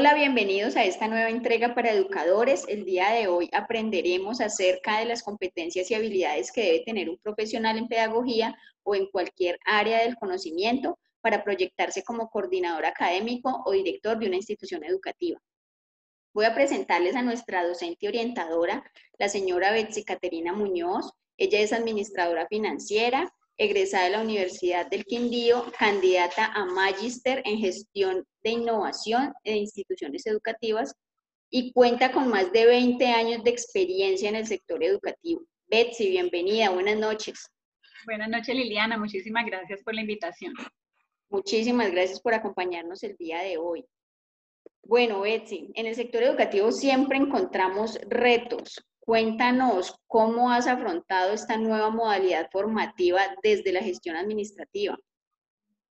Hola, bienvenidos a esta nueva entrega para educadores. El día de hoy aprenderemos acerca de las competencias y habilidades que debe tener un profesional en pedagogía o en cualquier área del conocimiento para proyectarse como coordinador académico o director de una institución educativa. Voy a presentarles a nuestra docente orientadora, la señora Betsy Caterina Muñoz. Ella es administradora financiera, egresada de la Universidad del Quindío, candidata a Magister en Gestión de Innovación de Instituciones Educativas y cuenta con más de 20 años de experiencia en el sector educativo. Betsy, bienvenida, buenas noches. Buenas noches, Liliana, muchísimas gracias por la invitación. Muchísimas gracias por acompañarnos el día de hoy. Bueno, Betsy, en el sector educativo siempre encontramos retos, Cuéntanos cómo has afrontado esta nueva modalidad formativa desde la gestión administrativa.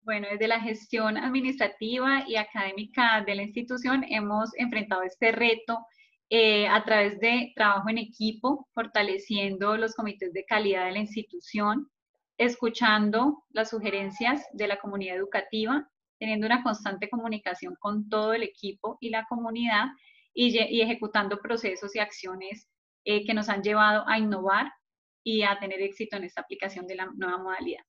Bueno, desde la gestión administrativa y académica de la institución hemos enfrentado este reto eh, a través de trabajo en equipo, fortaleciendo los comités de calidad de la institución, escuchando las sugerencias de la comunidad educativa, teniendo una constante comunicación con todo el equipo y la comunidad y, y ejecutando procesos y acciones eh, que nos han llevado a innovar y a tener éxito en esta aplicación de la nueva modalidad.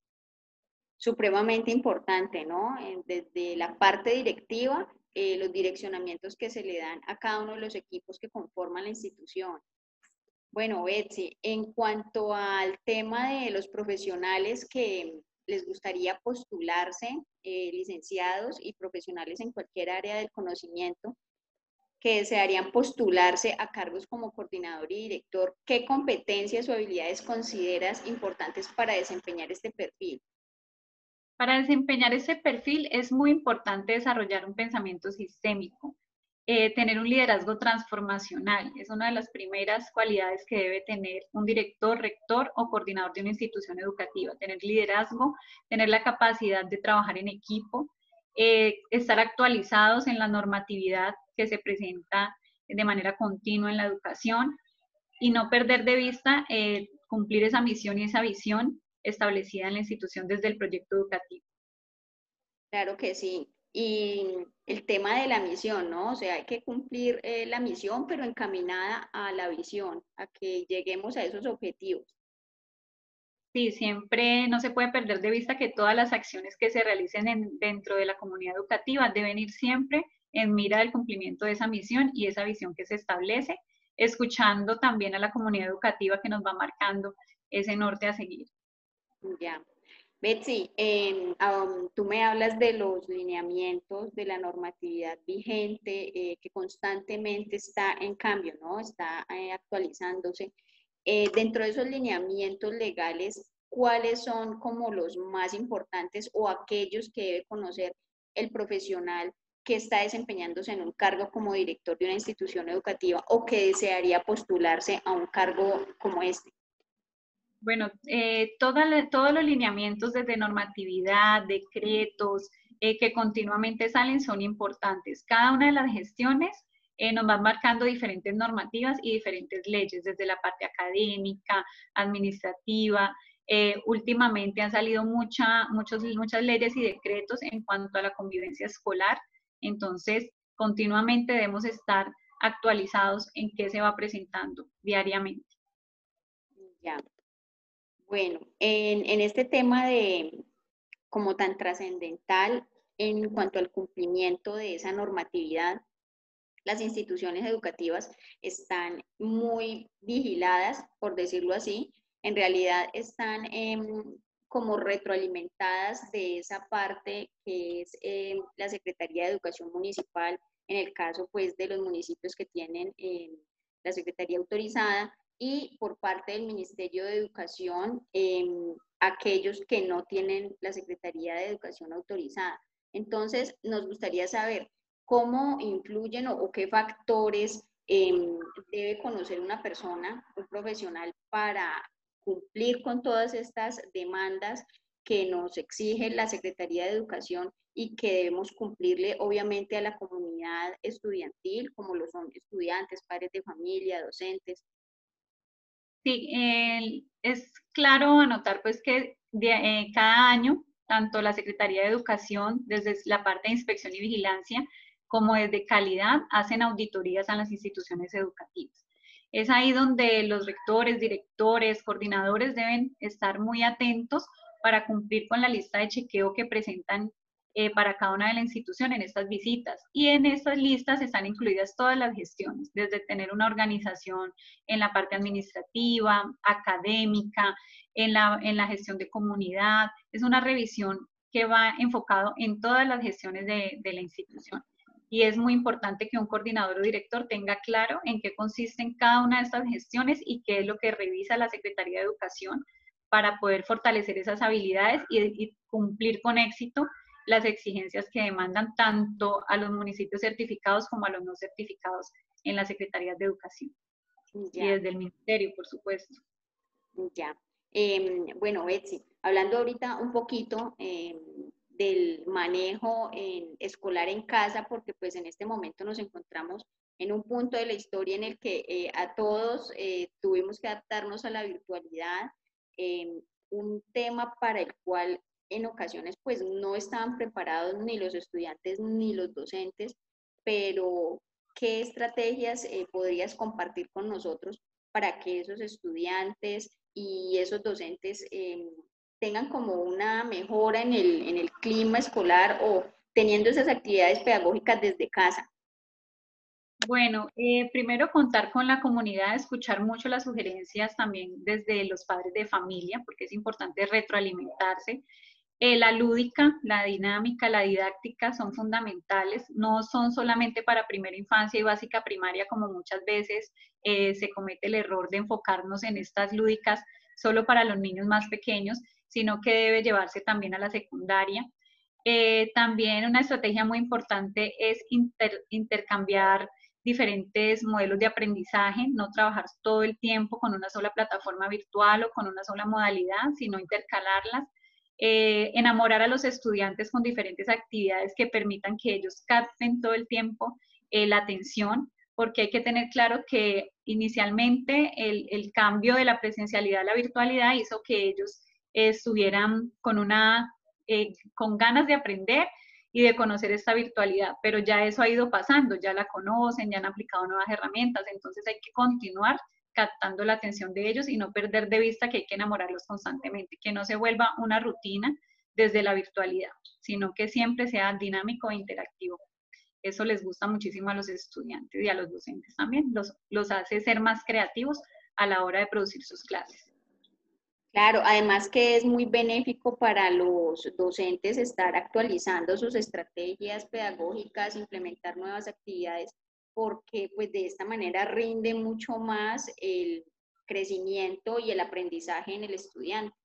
Supremamente importante, ¿no? Desde la parte directiva, eh, los direccionamientos que se le dan a cada uno de los equipos que conforman la institución. Bueno, Betsy, en cuanto al tema de los profesionales que les gustaría postularse, eh, licenciados y profesionales en cualquier área del conocimiento, que desearían postularse a cargos como coordinador y director, ¿qué competencias o habilidades consideras importantes para desempeñar este perfil? Para desempeñar este perfil es muy importante desarrollar un pensamiento sistémico, eh, tener un liderazgo transformacional. Es una de las primeras cualidades que debe tener un director, rector o coordinador de una institución educativa. Tener liderazgo, tener la capacidad de trabajar en equipo, eh, estar actualizados en la normatividad que se presenta de manera continua en la educación y no perder de vista eh, cumplir esa misión y esa visión establecida en la institución desde el proyecto educativo. Claro que sí. Y el tema de la misión, ¿no? O sea, hay que cumplir eh, la misión, pero encaminada a la visión, a que lleguemos a esos objetivos. Sí, siempre no se puede perder de vista que todas las acciones que se realicen dentro de la comunidad educativa deben ir siempre en mira del cumplimiento de esa misión y esa visión que se establece, escuchando también a la comunidad educativa que nos va marcando ese norte a seguir. Ya. Betsy, tú me hablas de los lineamientos de la normatividad vigente eh, que constantemente está en cambio, ¿no? Está eh, actualizándose. Eh, dentro de esos lineamientos legales, ¿cuáles son como los más importantes o aquellos que debe conocer el profesional que está desempeñándose en un cargo como director de una institución educativa o que desearía postularse a un cargo como este? Bueno, eh, todos los lineamientos desde normatividad, decretos, eh, que continuamente salen son importantes. Cada una de las gestiones eh, nos van marcando diferentes normativas y diferentes leyes, desde la parte académica, administrativa. últimamente han salido mucha, muchos, muchas leyes y decretos en cuanto a la convivencia escolar, entonces, continuamente debemos estar actualizados en qué se va presentando diariamente. Ya. Bueno, en, este tema de como tan trascendental en cuanto al cumplimiento de esa normatividad, las instituciones educativas están muy vigiladas, por decirlo así. En realidad están como retroalimentadas de esa parte que es eh, la Secretaría de Educación Municipal, en el caso pues de los municipios que tienen eh, la Secretaría autorizada y por parte del Ministerio de Educación em, aquellos que no tienen la Secretaría de Educación autorizada. Entonces, nos gustaría saber cómo influyen o qué factores em, debe conocer una persona, un profesional, para cumplir con todas estas demandas que nos exige la Secretaría de Educación y que debemos cumplirle obviamente a la comunidad estudiantil, como lo son estudiantes, padres de familia, docentes. Sí, es claro anotar pues que eh, cada año tanto la Secretaría de Educación, desde la parte de inspección y vigilancia, como desde calidad hacen auditorías a las instituciones educativas. Es ahí donde los rectores, directores, coordinadores deben estar muy atentos para cumplir con la lista de chequeo que presentan eh, para cada una de las instituciones en estas visitas. Y en estas listas están incluidas todas las gestiones, desde tener una organización en la parte administrativa, académica, en la, en la gestión de comunidad. Es una revisión que va enfocado en todas las gestiones de, de la institución y es muy importante que un coordinador o director tenga claro en qué consisten cada una de estas gestiones y qué es lo que revisa la Secretaría de Educación para poder fortalecer esas habilidades y, cumplir con éxito las exigencias que demandan tanto a los municipios certificados como a los no certificados en las Secretarías de Educación. Y desde el Ministerio, por supuesto. Ya. Em, bueno, Betsy, hablando ahorita un poquito eh, del manejo escolar en casa, porque pues en este momento nos encontramos en un punto de la historia en el que eh, a todos eh, tuvimos que adaptarnos a la virtualidad, em, un tema para el cual en ocasiones pues no estaban preparados ni los estudiantes ni los docentes, pero ¿qué estrategias eh, podrías compartir con nosotros para que esos estudiantes y esos docentes em, tengan como una mejora en el, en el clima escolar o teniendo esas actividades pedagógicas desde casa? Bueno, eh, primero contar con la comunidad, escuchar mucho las sugerencias también desde los padres de familia, porque es importante retroalimentarse. Eh, la lúdica, la dinámica, la didáctica son fundamentales, no son solamente para primera infancia y básica primaria, como muchas veces eh, se comete el error de enfocarnos en estas lúdicas solo para los niños más pequeños, sino que debe llevarse también a la secundaria. Eh, también una estrategia muy importante es intercambiar diferentes modelos de aprendizaje, no trabajar todo el tiempo con una sola plataforma virtual o con una sola modalidad, sino intercalarlas. Eh, enamorar a los estudiantes con diferentes actividades que permitan que ellos capten todo el tiempo eh, la atención, porque hay que tener claro que inicialmente el, el, cambio de la presencialidad a la virtualidad hizo que ellos estuvieran con, una, eh, con ganas de aprender y de conocer esta virtualidad, pero ya eso ha ido pasando, ya la conocen, ya han aplicado nuevas herramientas, entonces hay que continuar captando la atención de ellos y no perder de vista que hay que enamorarlos constantemente, que no se vuelva una rutina desde la virtualidad, sino que siempre sea dinámico e interactivo. Eso les gusta muchísimo a los estudiantes y a los docentes también, los, los hace ser más creativos a la hora de producir sus clases. Claro, además que es muy benéfico para los docentes estar actualizando sus estrategias pedagógicas, implementar nuevas actividades, porque pues de esta manera rinde mucho más el crecimiento y el aprendizaje en el estudiante.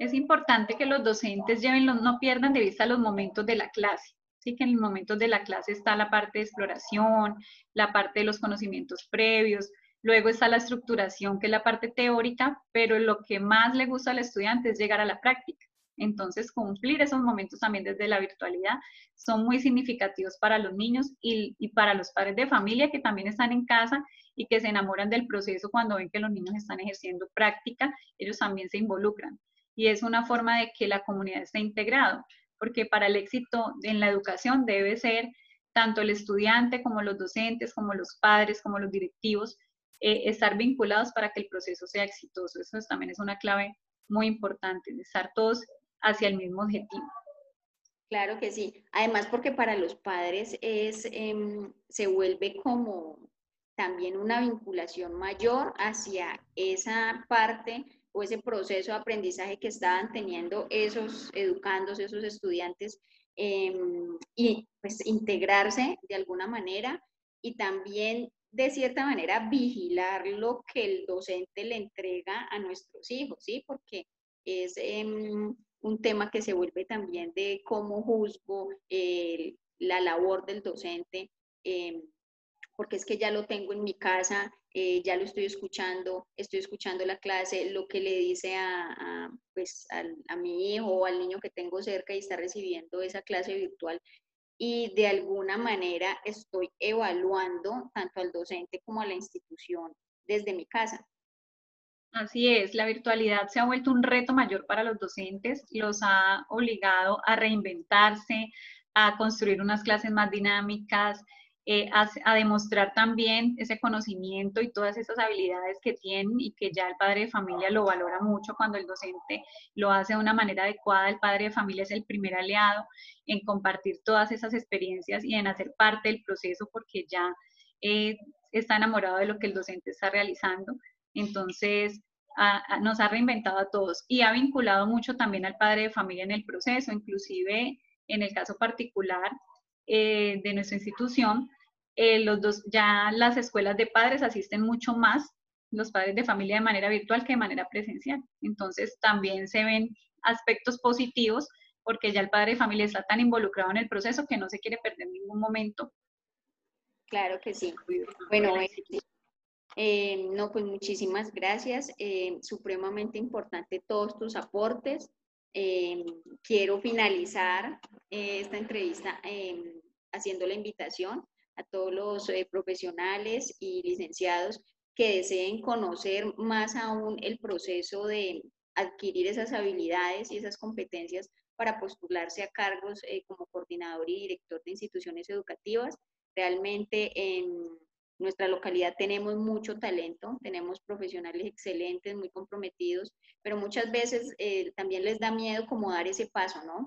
Es importante que los docentes lleven no pierdan de vista los momentos de la clase. Sí, que en los momentos de la clase está la parte de exploración, la parte de los conocimientos previos, Luego está la estructuración, que es la parte teórica, pero lo que más le gusta al estudiante es llegar a la práctica. Entonces, cumplir esos momentos también desde la virtualidad son muy significativos para los niños y, para los padres de familia que también están en casa y que se enamoran del proceso cuando ven que los niños están ejerciendo práctica, ellos también se involucran. Y es una forma de que la comunidad esté integrado, porque para el éxito en la educación debe ser tanto el estudiante como los docentes, como los padres, como los directivos, eh, estar vinculados para que el proceso sea exitoso. Eso también es una clave muy importante, estar todos hacia el mismo objetivo. Claro que sí. Además, porque para los padres es, em, se vuelve como también una vinculación mayor hacia esa parte o ese proceso de aprendizaje que estaban teniendo esos educandos, esos estudiantes, em, y pues integrarse de alguna manera y también de cierta manera vigilar lo que el docente le entrega a nuestros hijos, ¿sí? Porque es em, un tema que se vuelve también de cómo juzgo la labor del docente, em, porque es que ya lo tengo en mi casa, eh, ya lo estoy escuchando, estoy escuchando la clase, lo que le dice a, pues, a mi hijo o al niño que tengo cerca y está recibiendo esa clase virtual, y de alguna manera estoy evaluando tanto al docente como a la institución desde mi casa. Así es, la virtualidad se ha vuelto un reto mayor para los docentes, los ha obligado a reinventarse, a construir unas clases más dinámicas, eh, a, demostrar también ese conocimiento y todas esas habilidades que tienen y que ya el padre de familia lo valora mucho cuando el docente lo hace de una manera adecuada. El padre de familia es el primer aliado en compartir todas esas experiencias y en hacer parte del proceso porque ya eh, está enamorado de lo que el docente está realizando. Entonces, nos ha reinventado a todos y ha vinculado mucho también al padre de familia en el proceso, inclusive en el caso particular eh, de nuestra institución, eh, los dos, ya las escuelas de padres asisten mucho más, los padres de familia de manera virtual que de manera presencial. Entonces también se ven aspectos positivos porque ya el padre de familia está tan involucrado en el proceso que no se quiere perder ningún momento. Claro que sí. Bueno, eh, no, pues muchísimas gracias. supremamente importante todos tus aportes. Em, quiero finalizar eh, esta entrevista em, haciendo la invitación a todos los eh, profesionales y licenciados que deseen conocer más aún el proceso de adquirir esas habilidades y esas competencias para postularse a cargos eh, como coordinador y director de instituciones educativas. Realmente en nuestra localidad tenemos mucho talento, tenemos profesionales excelentes, muy comprometidos, pero muchas veces eh, también les da miedo como dar ese paso, ¿no?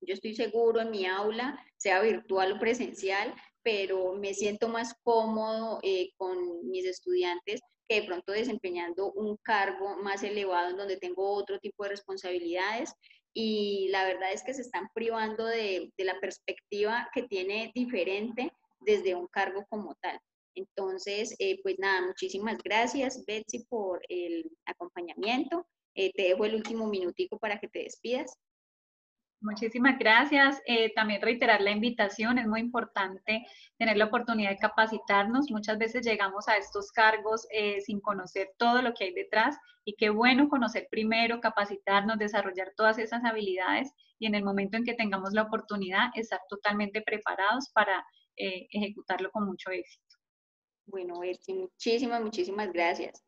Yo estoy seguro en mi aula, sea virtual o presencial, pero me siento más cómodo eh, con mis estudiantes que de pronto desempeñando un cargo más elevado en donde tengo otro tipo de responsabilidades y la verdad es que se están privando de, de la perspectiva que tiene diferente desde un cargo como tal. Entonces, eh, pues nada, muchísimas gracias, Betsy, por el acompañamiento. Eh, te dejo el último minutico para que te despidas. Muchísimas gracias. Eh, también reiterar la invitación, es muy importante tener la oportunidad de capacitarnos. Muchas veces llegamos a estos cargos sin conocer todo lo que hay detrás y qué bueno conocer primero, capacitarnos, desarrollar todas esas habilidades y en el momento en que tengamos la oportunidad estar totalmente preparados para ejecutarlo con mucho éxito. Bueno, Elsie, muchísimas, muchísimas gracias.